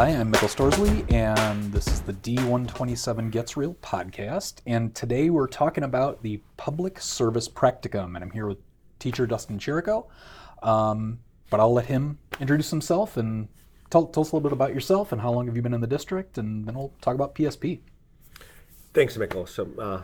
Hi, I'm Michael Storsley, and this is the D127 Gets Real podcast. And today we're talking about the Public Service Practicum, and I'm here with teacher Dustin Chierico. Um, but I'll let him introduce himself and tell, tell us a little bit about yourself and how long have you been in the district, and then we'll talk about PSP. Thanks, Michael. So, uh,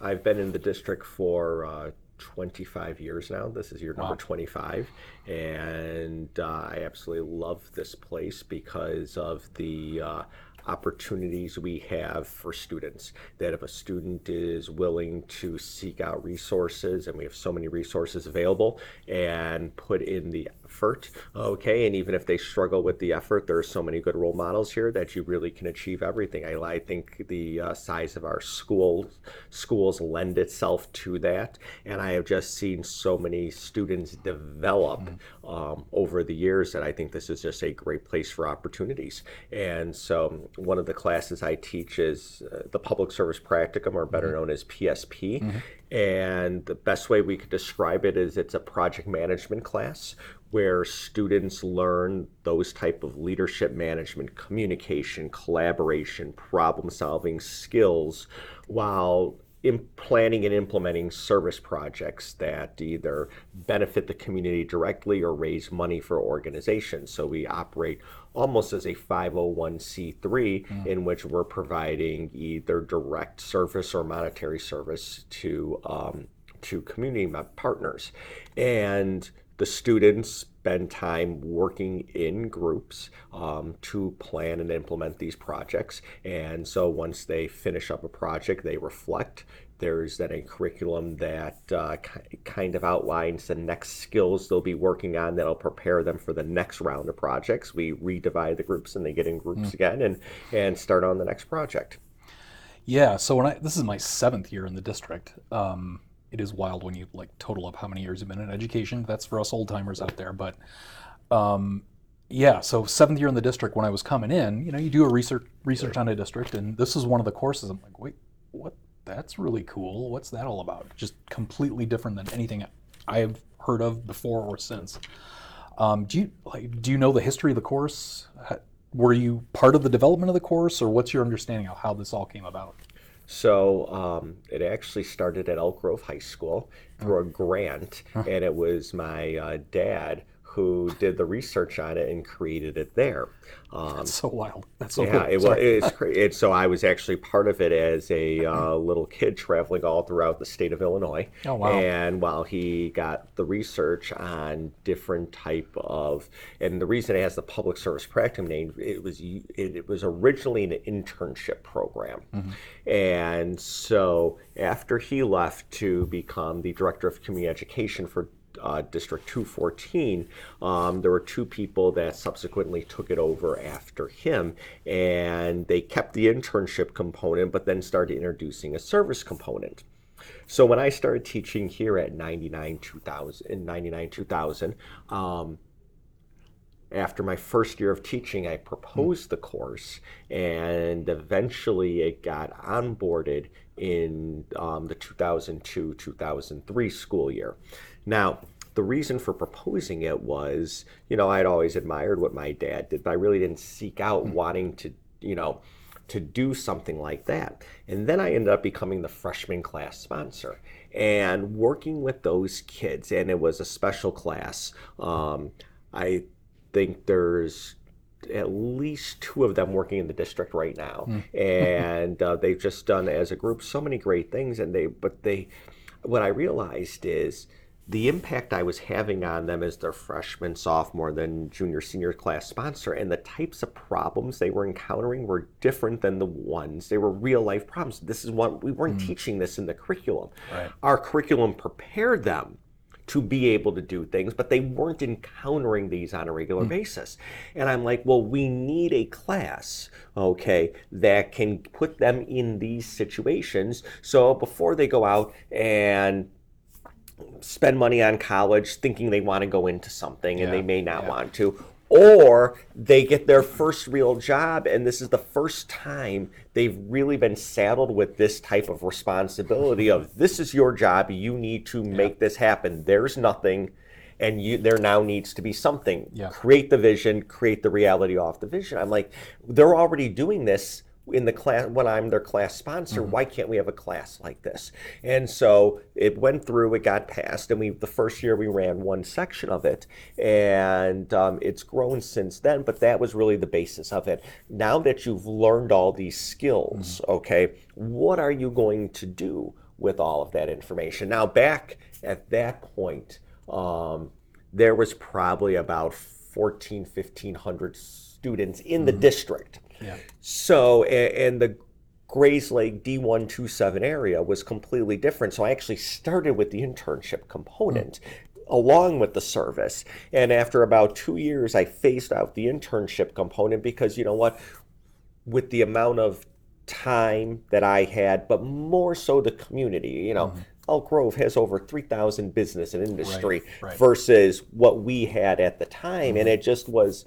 I've been in the district for uh, 25 years now. This is year number Wow. 25. And uh, I absolutely love this place because of the uh, opportunities we have for students. That if a student is willing to seek out resources, and we have so many resources available, and put in the effort, okay, and even if they struggle with the effort, there are so many good role models here that you really can achieve everything. I, I think the uh, size of our schools schools lend itself to that, and I have just seen so many students develop um, over the years that I think this is just a great place for opportunities. And so, one of the classes I teach is uh, the Public Service Practicum, or better known as PSP. And the best way we could describe it is it's a project management class where students learn those type of leadership management, communication, collaboration, problem solving skills while in planning and implementing service projects that either benefit the community directly or raise money for organizations. So we operate almost as a 501c3 in which we're providing either direct service or monetary service to um, to community partners, and the students spend time working in groups um, to plan and implement these projects. And so once they finish up a project, they reflect. There's then a curriculum that uh, kind of outlines the next skills they'll be working on that'll prepare them for the next round of projects. We redivide the groups and they get in groups again and, and start on the next project. Yeah, so when I this is my seventh year in the district. Um, it is wild when you like total up how many years you've been in education. That's for us old timers out there, but um, yeah. So seventh year in the district. When I was coming in, you know, you do a research research on a district, and this is one of the courses. I'm like, wait, what? That's really cool. What's that all about? Just completely different than anything I've heard of before or since. Um, do you like? Do you know the history of the course? Were you part of the development of the course, or what's your understanding of how this all came about? So um, it actually started at Elk Grove High School through a grant, and it was my uh, dad who did the research on it and created it there. Um, That's so wild. That's so yeah, cool. it was. It's cra- it, so I was actually part of it as a uh, little kid traveling all throughout the state of Illinois. Oh, wow. And while he got the research on different type of, and the reason it has the public service practicum name, it was it, it was originally an internship program, Mm-hmm. and so after he left to become the director of community education for uh, District 214, um, there were two people that subsequently took it over after him, and they kept the internship component, but then started introducing a service component. So when I started teaching here at 99 2000, in 99 2000, um, after my first year of teaching, I proposed the course, and eventually it got onboarded in um, the 2002 2003 school year. Now, the reason for proposing it was, you know, I'd always admired what my dad did, but I really didn't seek out wanting to, you know, to do something like that. And then I ended up becoming the freshman class sponsor and working with those kids. And it was a special class. Um, I think there's at least two of them working in the district right now, and uh, they've just done as a group so many great things. And they, but they, what I realized is the impact I was having on them as their freshman, sophomore, then junior, senior class sponsor, and the types of problems they were encountering were different than the ones they were real life problems. This is what we weren't teaching this in the curriculum. Right. Our curriculum prepared them to be able to do things, but they weren't encountering these on a regular mm. basis. And I'm like, well, we need a class, okay, that can put them in these situations. So before they go out and spend money on college thinking they want to go into something and Yeah, they may not yeah. want to or they get their first real job and this is the first time they've really been saddled with this type of responsibility of this is your job you need to make this happen there's nothing and you there now needs to be something. Yeah. Create the vision, create the reality off the vision. I'm like, they're already doing this in the class when I'm their class sponsor. Why can't we have a class like this? And so it went through, it got passed, and we the first year we ran one section of it, and um, it's grown since then. But that was really the basis of it. Now that you've learned all these skills, okay, what are you going to do with all of that information? Now back at that point, um, there was probably about 14, 1500 students in the district. Yeah. So, a- and the Grayslake D127 area was completely different. So I actually started with the internship component hmm. along with the service. And after about two years, I phased out the internship component because you know what? With the amount of time that I had, but more so the community, you know. Hmm. Elk Grove has over 3,000 business and industry right. versus what we had at the time. And hmm. it just was,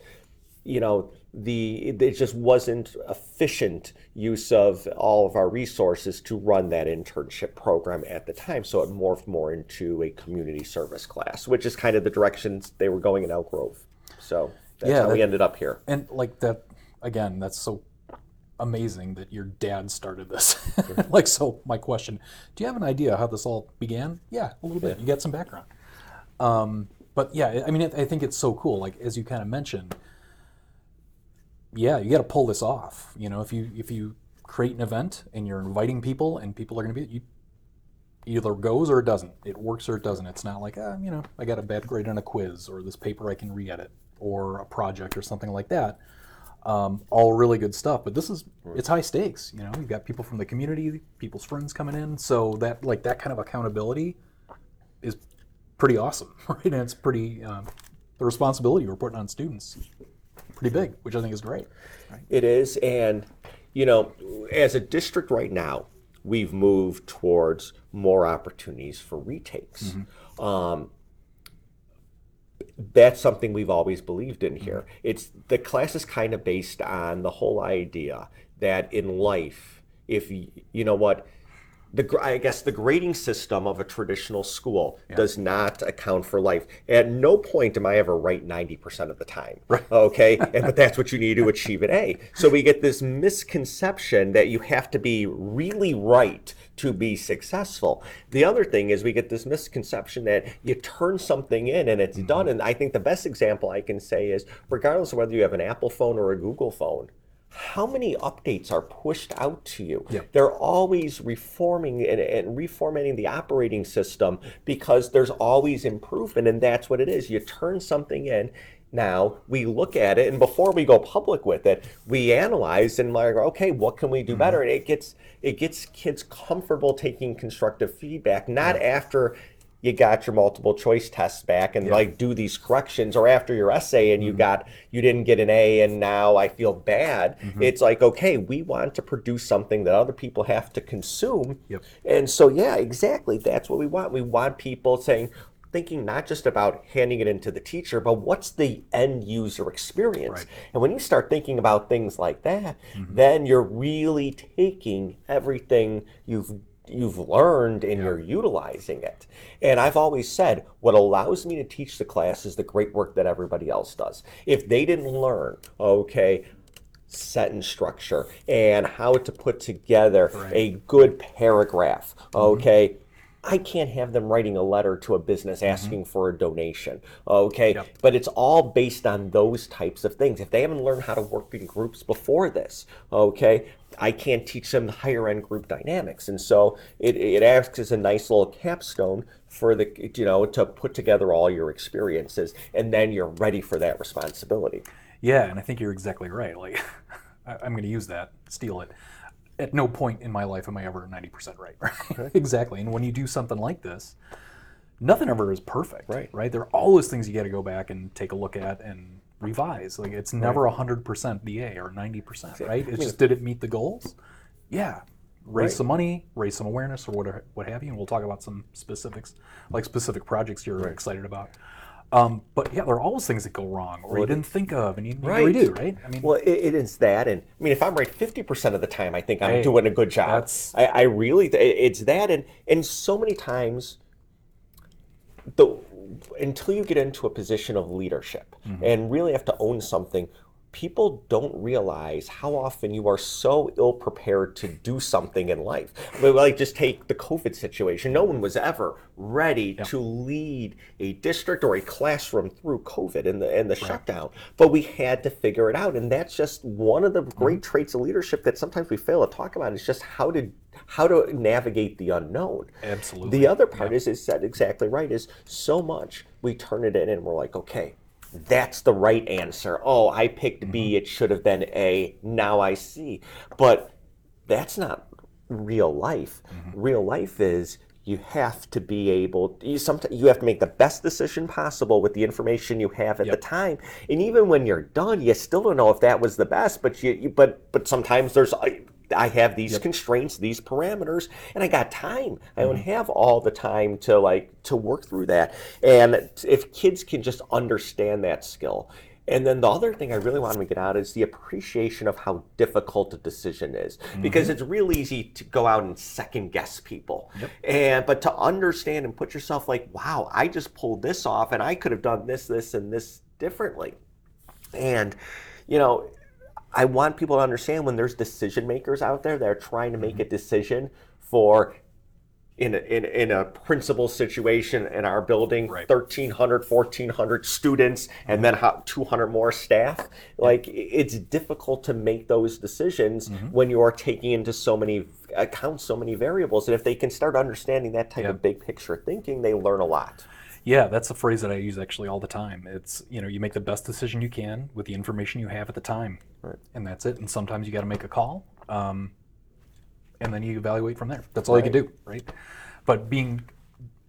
you know the it just wasn't efficient use of all of our resources to run that internship program at the time so it morphed more into a community service class which is kind of the directions they were going in elk grove so that's Yeah, how we ended up here And like that, again, that's so amazing that your dad started this. like, so my question: Do you have an idea how this all began? Yeah, a little bit. You got some background. Um, but yeah, I mean, I think it's so cool. Like as you kind of mentioned, yeah, you got to pull this off. You know, if you if you create an event and you're inviting people and people are going to be you either goes or it doesn't. It works or it doesn't. It's not like, ah, you know, I got a bad grade on a quiz or this paper I can re-edit or a project or something like that. Um, all really good stuff, but this is it's high stakes. You know, you've got people from the community, people's friends coming in, so that like that kind of accountability is pretty awesome, right? And it's pretty um, the responsibility we're putting on students pretty big, which I think is great. It is, and you know, as a district right now, we've moved towards more opportunities for retakes. Um, that's something we've always believed in here. It's the class is kind of based on the whole idea that in life, if y- you know what. The, I guess the grading system of a traditional school does not account for life. At no point am I ever right 90% of the time. Right. Okay. and, but that's what you need to achieve an A. So we get this misconception that you have to be really right to be successful. The other thing is we get this misconception that you turn something in and it's mm-hmm. done. And I think the best example I can say is regardless of whether you have an Apple phone or a Google phone, how many updates are pushed out to you? Yep. They're always reforming and, and reformatting the operating system because there's always improvement, and that's what it is. You turn something in. Now we look at it, and before we go public with it, we analyze and like, okay, what can we do mm-hmm. better? And it gets it gets kids comfortable taking constructive feedback, not after you got your multiple choice tests back and like do these corrections or after your essay and you mm-hmm. got you didn't get an A and now I feel bad. Mm-hmm. It's like okay, we want to produce something that other people have to consume. Yep. And so yeah, exactly. That's what we want. We want people saying thinking not just about handing it into the teacher, but what's the end user experience. Right. And when you start thinking about things like that, mm-hmm. then you're really taking everything you've you've learned and you're utilizing it. And I've always said what allows me to teach the class is the great work that everybody else does. If they didn't learn, okay, sentence structure and how to put together a good paragraph, mm-hmm. okay? I can't have them writing a letter to a business mm-hmm. asking for a donation. Okay. Yep. But it's all based on those types of things. If they haven't learned how to work in groups before this, okay, I can't teach them the higher end group dynamics. And so it, it acts as a nice little capstone for the, you know, to put together all your experiences and then you're ready for that responsibility. Yeah, and I think you're exactly right. Like, I'm going to use that, steal it. At no point in my life am I ever 90% right. right? exactly. And when you do something like this, nothing ever is perfect. Right. Right. There are always things you got to go back and take a look at and revise. Like, it's never 100% the A or 90%. Right. It's just did it meet the goals? Yeah. Raise Right. some money, raise some awareness, or what, what have you, and we'll talk about some specifics, like specific projects you're excited about. Um, but yeah, there are always things that go wrong, or you didn't think of, and you need to Right. redo, right? I mean, Well, it, it is that, and I mean, if I'm right fifty percent of the time, I think I'm Hey, doing a good job. that's- I, I really, th- it's that, and and so many times, the until you get into a position of leadership and really have to own something, people don't realize how often you are so ill prepared to do something in life. Like just take the COVID situation. No one was ever ready to lead a district or a classroom through COVID and the and the shutdown. But we had to figure it out. And that's just one of the mm-hmm. great traits of leadership that sometimes we fail to talk about is just how to how to navigate the unknown. Absolutely. The other part is is said exactly right is so much we turn it in and we're like, okay, that's the right answer. Oh, I picked B, mm-hmm. it should have been A. Now I see. But that's not real life. Mm-hmm. Real life is you have to be able you sometimes you have to make the best decision possible with the information you have at the time and even when you're done you still don't know if that was the best but you, you but but sometimes there's uh, I, have these constraints these parameters and I got time. I don't mm-hmm. have all the time to like to work through that. And if kids can just understand that skill. And then the other thing I really want to get out is the appreciation of how difficult a decision is, because mm-hmm. it's real easy to go out and second guess people, and but to understand and put yourself like, wow, I just pulled this off, and I could have done this, this, and this differently, and you know, I want people to understand when there's decision makers out there that are trying to make mm-hmm. a decision for in a, in, in a principal situation in our building Right. 1300 1400 students and mm-hmm. then 200 more staff. Like it's difficult to make those decisions mm-hmm. when you are taking into so many accounts so many variables. And if they can start understanding that type of big picture thinking they learn a lot Yeah, that's a phrase that I use actually all the time. It's you know you make the best decision you can with the information you have at the time, Right. and that's it. And sometimes you got to make a call, um, and then you evaluate from there. That's all you can do, right? But being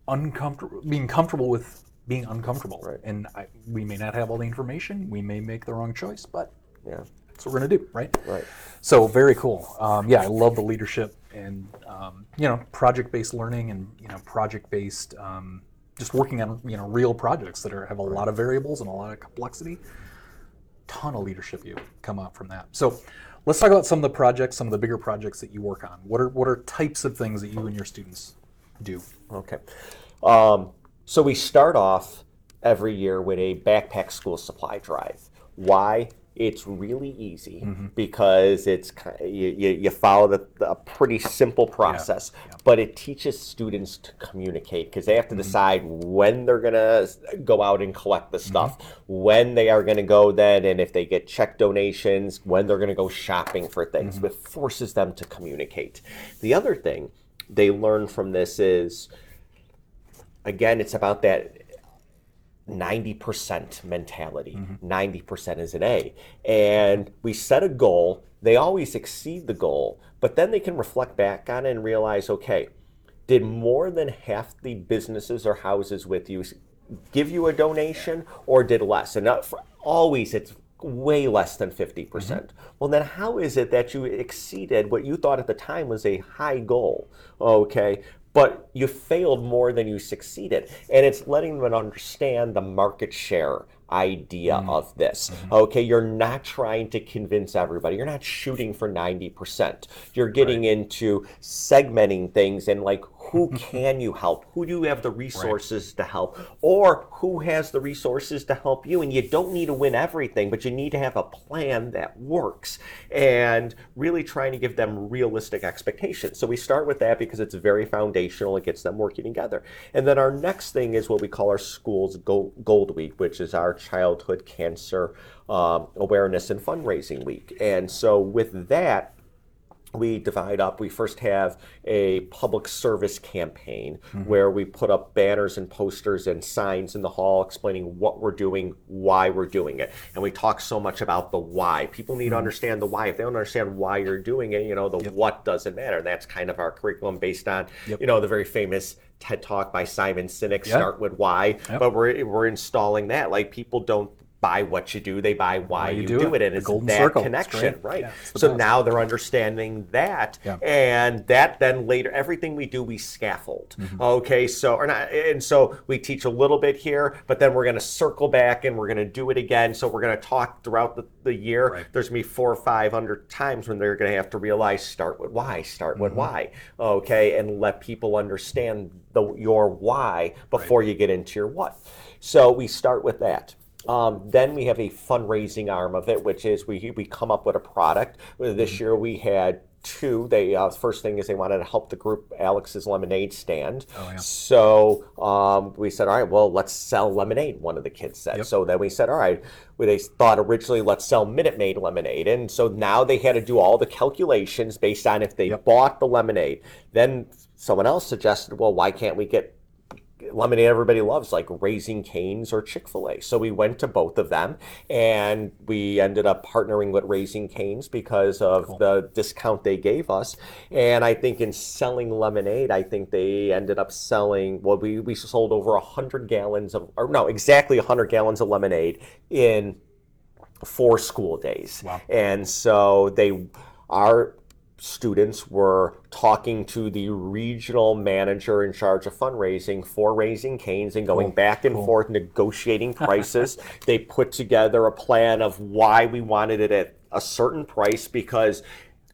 uncomfortable, being comfortable with being uncomfortable, Right. and I, we may not have all the information. We may make the wrong choice, but yeah that's what we're gonna do, right? right So very cool. Um, yeah, I love the leadership and um, you know project-based learning and you know project-based um, just working on you know real projects that are have a lot of variables and a lot of complexity. Ton of leadership you come out from that. So let's talk about some of the projects, some of the bigger projects that you work on. What are what are types of things that you and your students do? Okay. Um, so we start off every year with a backpack school supply drive. Why? It's really easy mm-hmm. because it's you, you, you follow the, a pretty simple process, but it teaches students to communicate because they have to mm-hmm. decide when they're gonna go out and collect the stuff, mm-hmm. when they are gonna go then, and if they get check donations, when they're gonna go shopping for things. It forces them to communicate. The other thing they learn from this is again, it's about that 90% mentality. Mm-hmm. 90% is an A. And we set a goal, they always exceed the goal, but then they can reflect back on it and realize okay, did more than half the businesses or houses with you give you a donation or did less? And not for, always it's way less than 50%. percent mm-hmm. Well, then how is it that you exceeded what you thought at the time was a high goal? Okay. But you failed more than you succeeded. And it's letting them understand the market share idea mm-hmm. of this. Mm-hmm. Okay, you're not trying to convince everybody. You're not shooting for 90%. You're getting into segmenting things and like who can you help? Who do you have the resources to help? Or who has the resources to help you? And you don't need to win everything, but you need to have a plan that works and really trying to give them realistic expectations. So we start with that because it's very foundational. It gets them working together. And then our next thing is what we call our school's Gold, Gold Week, which is our childhood cancer um, awareness and fundraising week. And so with that, we divide up. We first have a public service campaign mm-hmm. where we put up banners and posters and signs in the hall explaining what we're doing, why we're doing it. And we talk so much about the why. People need to mm-hmm. understand the why. If they don't understand why you're doing it, you know, the what doesn't matter. And that's kind of our curriculum based on, you know, the very famous TED Talk by Simon Sinek, Start with Why. But we're, we're installing that. Like people don't buy what you do; they buy why, you you, do do, it. it, and The it's that circle. Connection, great. right? Yeah, so best. now they're understanding that, Yeah. and that then later, everything we do, we scaffold. Mm-hmm. Okay, so or not, and so we teach a little bit here, but then we're going to circle back and we're going to do it again. So we're going to talk throughout the, the year. Right. There's going to be four or five hundred times when they're going to have to realize start with why, start with Mm-hmm. why. Okay, and let people understand the your why before you get into your what. So we start with that. Um, then we have a fundraising arm of it, which is we we come up with a product. This year we had two. They uh, first thing is they wanted to help the group Alex's lemonade stand. Oh, yeah. So um, we said, all right, well, let's sell lemonade. One of the kids said. Yep. So then we said, all right. well, They thought originally, let's sell Minute Maid lemonade, and so now they had to do all the calculations based on if they Yep. bought the lemonade. Then someone else suggested, well, why can't we get lemonade everybody loves, like Raising Cane's or Chick fil A. So we went to both of them and we ended up partnering with Raising Cane's because of the discount they gave us. And I think in selling lemonade, I think they ended up selling, well, we, we sold over 100 gallons of, or no, exactly 100 gallons of lemonade in four school days. Wow. And so they, our students were talking to the regional manager in charge of fundraising for Raising Cane's and going Cool. back and forth negotiating prices. they put together a plan of why we wanted it at a certain price because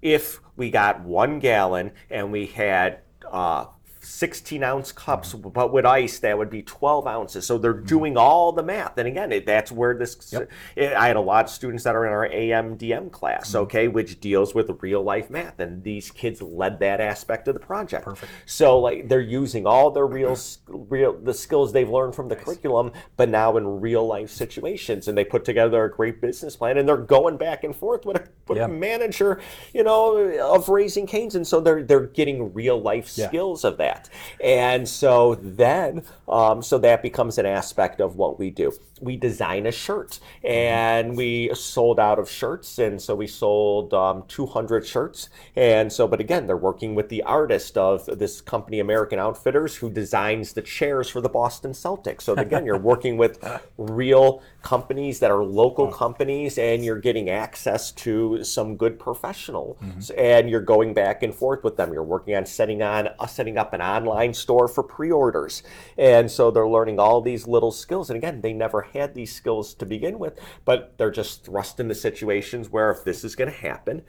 if we got one gallon and we had uh, 16 ounce cups, but with ice, that would be 12 ounces. So they're doing all the math. And again, it, that's where this. it- I had a lot of students that are in our AMDM class, mm-hmm. okay, which deals with real life math, and these kids led that aspect of the project. Perfect. So like they're using all their real, real the skills they've learned from the curriculum, but now in real life situations, and they put together a great business plan, and they're going back and forth with a, with Yeah. a manager, you know, of raising canes, and so they're they're getting real life Yeah. skills of that, and so then, um, so that becomes an aspect of what we do. We design a shirt, and we sold out of shirts, and so we sold um, 200 shirts, and so, but again, they're working with the artist of this company, American Outfitters, who designs the chairs for the Boston Celtics. So again, you're working with real companies that are local companies, and you're getting access to some good professionals, and you're going back and forth with them. You're working on setting on uh, setting up an online store for pre-orders, and so they're learning all these little skills. And again, they never had these skills to begin with, but they're just thrust into situations where if this is going to happen,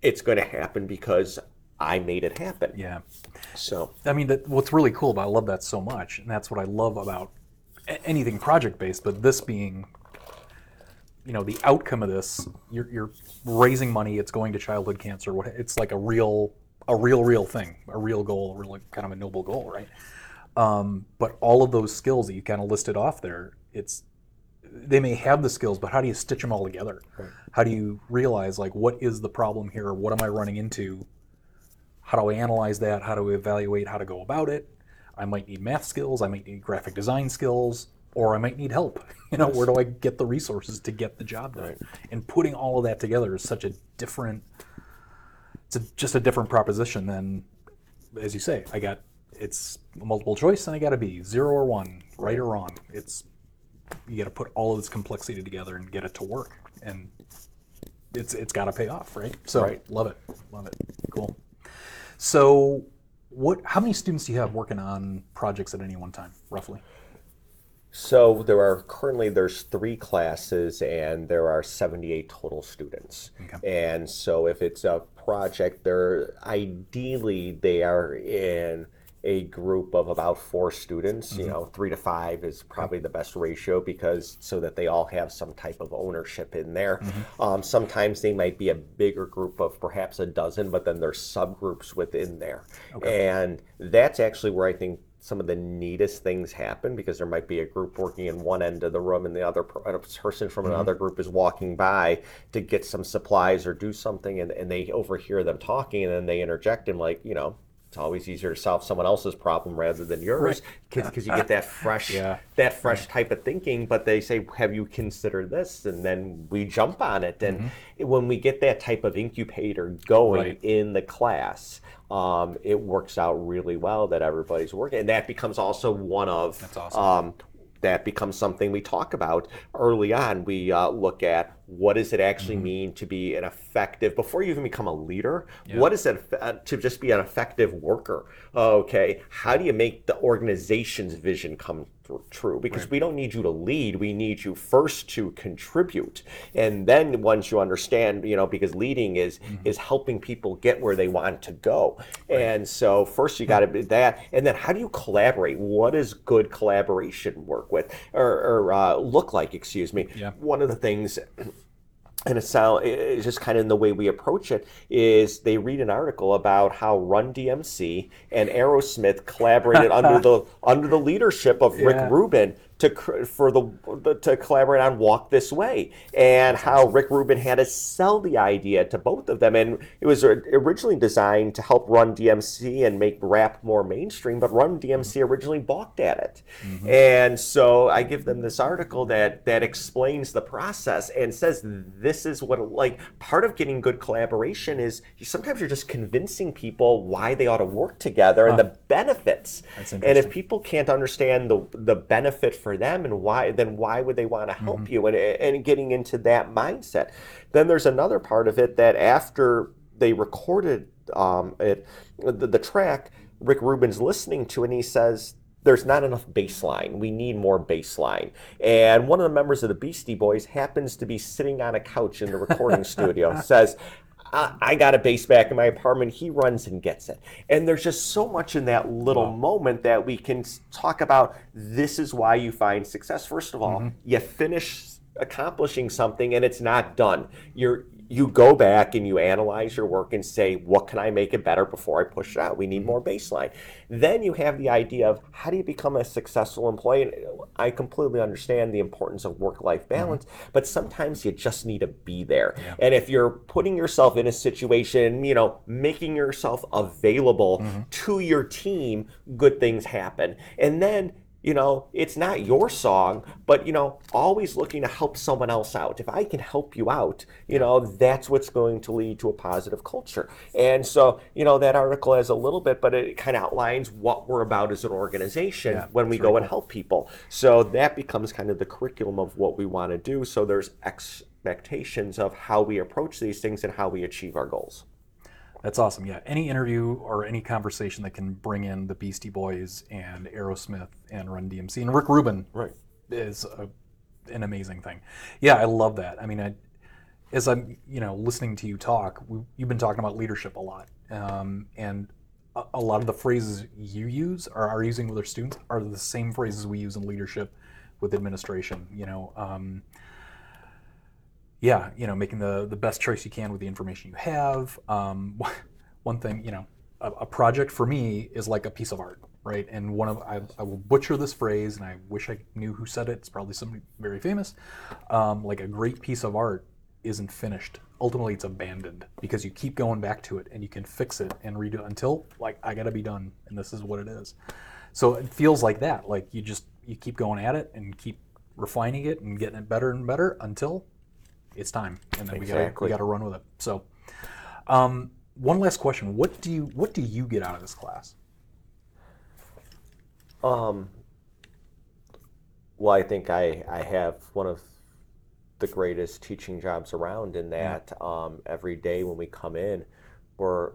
it's going to happen because I made it happen. Yeah. So I mean, that, what's really cool about I love that so much, and that's what I love about anything project based. But this being, you know, the outcome of this, you're, you're raising money. It's going to childhood cancer. It's like a real, a real, real thing, a real goal, a real kind of a noble goal, right? Um, but all of those skills that you kind of listed off there, it's they may have the skills, but how do you stitch them all together? How do you realize like what is the problem here? What am I running into? How do I analyze that? How do I evaluate how to go about it? I might need math skills. I might need graphic design skills, or I might need help. You know, where do I get the resources to get the job done? And putting all of that together is such a different. It's a, just a different proposition than, as you say, I got it's a multiple choice and I got to be zero or one, right or wrong. It's you got to put all of this complexity together and get it to work, and it's it's got to pay off, right? So Right. love it, love it, cool. So, what? How many students do you have working on projects at any one time, roughly? So there are currently there's three classes and there are 78 total students. Okay. And so if it's a project, they're ideally they are in a group of about four students. You know, three to five is probably the best ratio because so that they all have some type of ownership in there. Um, sometimes they might be a bigger group of perhaps a dozen, but then there's subgroups within there. okay. And that's actually where I think some of the neatest things happen because there might be a group working in one end of the room and the other a person from mm-hmm. another group is walking by to get some supplies or do something and, and they overhear them talking and then they interject and like you know it's always easier to solve someone else's problem rather than yours because you get that fresh Yeah. that fresh type of thinking but they say have you considered this and then we jump on it and when we get that type of incubator going Right. in the class um, it works out really well that everybody's working and that becomes also one of That's awesome. um, that becomes something we talk about early on. We uh, look at what does it actually Mm-hmm. mean to be an effective before you even become a leader. What is it uh, to just be an effective worker? Okay, how do you make the organization's vision come true? Because we don't need you to lead. We need you first to contribute, and then once you understand, you know, because leading is is helping people get where they want to go. And so first you got to be that, and then how do you collaborate? What does good collaboration work with or, or uh, look like? Excuse me. Yeah. One of the things and it's how it's just kind of in the way we approach it is they read an article about how Run DMC and Aerosmith collaborated under the under the leadership of Yeah. Rick Rubin to for the, the to collaborate on Walk This Way and how Rick Rubin had to sell the idea to both of them. And it was originally designed to help Run DMC and make rap more mainstream but Run DMC mm-hmm. originally balked at it. Mm-hmm. And so I give them this article that that explains the process and says this is what like part of getting good collaboration is sometimes you're just convincing people why they ought to work together and the benefits. That's and if people can't understand the the benefit for them and why then why would they want to help Mm-hmm. you and and getting into that mindset then there's another part of it that after they recorded um, it the, the track rick rubin's listening to and he says there's not enough bass line. We need more bass line. And one of the members of the Beastie Boys happens to be sitting on a couch in the recording studio. and Says, I, I got a bass back in my apartment. He runs and gets it. And there's just so much in that little moment that we can talk about. This is why you find success. First of all, mm-hmm. you finish accomplishing something and it's not done. You're you go back and you analyze your work and say, what can I make it better before I push it out? We need more bass line. Then you have the idea of how do you become a successful employee? And uh, I completely understand the importance of work life mm-hmm. balance, but sometimes you just need to be there. And if you're putting yourself in a situation, you know, making yourself available mm-hmm. to your team, good things happen. And then you know, it's not your song, but you know, always looking to help someone else out. If I can help you out, you know, that's what's going to lead to a positive culture. And so, you know, that article has a little bit, but it kind of outlines what we're about as an organization Yeah, when we go and help people. So that becomes kind of the curriculum of what we want to do. So there's expectations of how we approach these things and how we achieve our goals. That's awesome. Yeah, any interview or any conversation that can bring in the Beastie Boys and Aerosmith and Run DMC and Rick Rubin Right. is a, an amazing thing. Yeah, I love that. I mean, I, as I'm you know listening to you talk, we, you've been talking about leadership a lot, um, and a, a lot of the phrases you use or are using with our students are the same phrases we use in leadership with administration. You know. Um, yeah, you know, making the the best choice you can with the information you have. Um, one thing, you know, a, a project for me is like a piece of art, right? And one of I, I will butcher this phrase, and I wish I knew who said it. It's probably somebody very famous. Um, like a great piece of art isn't finished. Ultimately, it's abandoned because you keep going back to it, and you can fix it and redo it until like I gotta be done, and this is what it is. So it feels like that. Like you just you keep going at it and keep refining it and getting it better and better until it's time, and then we gotta we gotta run with it. So, um, one last question: What do you what do you get out of this class? Um, well, I think I, I have one of the greatest teaching jobs around in that um, every day when we come in, we're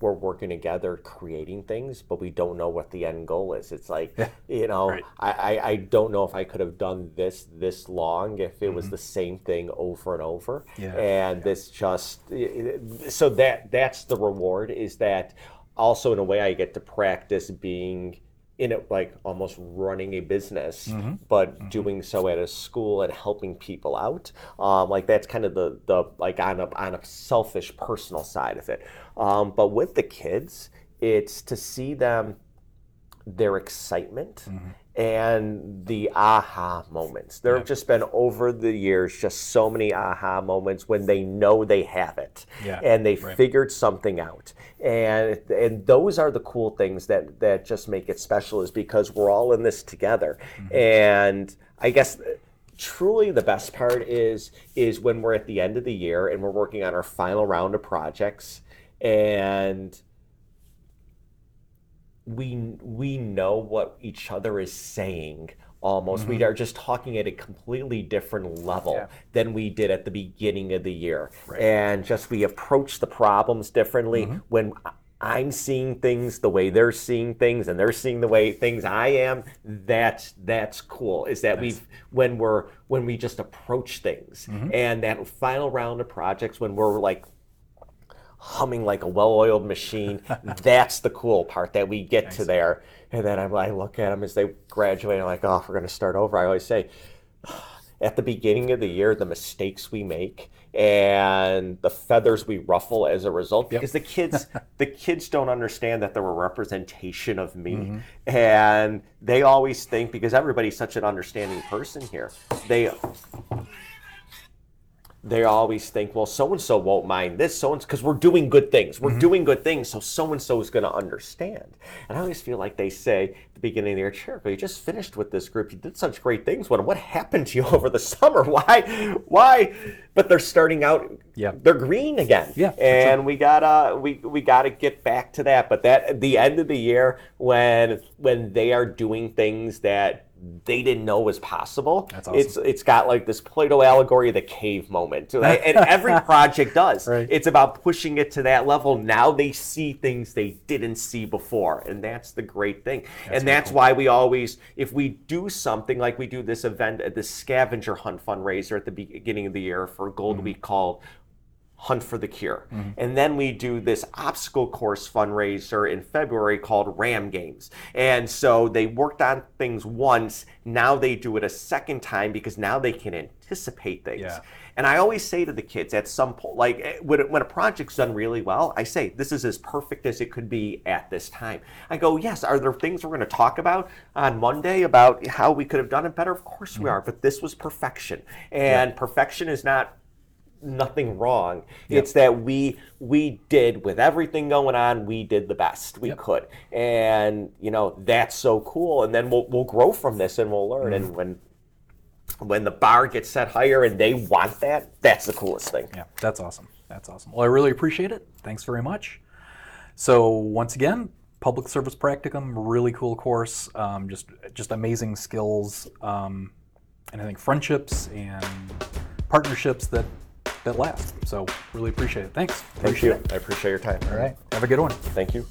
we're working together creating things, but we don't know what the end goal is. It's like, you know, Right. I, I, don't know if I could have done this this long if it was the same thing over and over. Mm-hmm. Yeah. And this just so that that's the reward is that also in a way I get to practice being in it like almost running a business Mm-hmm. but doing so at a school and helping people out um, like that's kind of the the like on a on a selfish personal side of it um, but with the kids it's to see them their excitement Mm-hmm. and the aha moments. There have just been over the years just so many aha moments when they know they have it Yeah, and they right. figured something out. And and those are the cool things that that just make it special is because we're all in this together. Mm-hmm. And I guess truly the best part is is when we're at the end of the year and we're working on our final round of projects and we we know what each other is saying almost. We mm-hmm. are just talking at a completely different level Yeah. than we did at the beginning of the year. And just we approach the problems differently mm-hmm. when I- I'm seeing things the way they're seeing things and they're seeing the way things I am. That's that's cool. Is that we when we're when we just approach things mm-hmm. and that final round of projects when we're like humming like a well-oiled machine. That's the cool part that we get to there. And then I'm, I look at them as they graduate. I'm like, oh, we're going to start over. I always say, at the beginning of the year, the mistakes we make and the feathers we ruffle as a result, because the kids, the kids don't understand that they're a representation of me, mm-hmm. and they always think because everybody's such an understanding person here, they they always think, well, so and so won't mind this, so and because we're doing good things. We're mm-hmm. doing good things, so so and so is going to understand. And I always feel like they say at the beginning of the year, Jericho, you just finished with this group. You did such great things. What what happened to you over the summer? Why why? But they're starting out. Yeah. they're green again. Yeah, and we gotta we we gotta get back to that. But that at the end of the year when when they are doing things that they didn't know was possible. That's awesome. It's it's got like this Plato allegory of the cave moment. right? And every project does. Right. It's about pushing it to that level. Now they see things they didn't see before. And that's the great thing. and that's why we always, if we do something like we do this event at the scavenger hunt fundraiser at the beginning of the year for Gold Mm-hmm. Week called Hunt for the Cure. And then we do this obstacle course fundraiser in February called Ram Games. And so they worked on things once, now they do it a second time because now they can anticipate things. Yeah. And I always say to the kids at some point, like eh, when, when a project's done really well, I say, this is as perfect as it could be at this time. I go, yes, are there things we're going to talk about on Monday about how we could have done it better? Of course we are, but this was perfection. And perfection is not nothing wrong. It's that we we did with everything going on, we did the best we could, and you know that's so cool. And then we'll we'll grow from this and we'll learn. And when when the bar gets set higher and they want that, that's the coolest thing. Yeah, that's awesome. That's awesome. Well, I really appreciate it. Thanks very much. So once again, public service practicum, really cool course. Um, just just amazing skills, um, and I think friendships and partnerships that that last. So really appreciate it. Thanks. Thank you. I appreciate your time. All right. Have a good one. Thank you.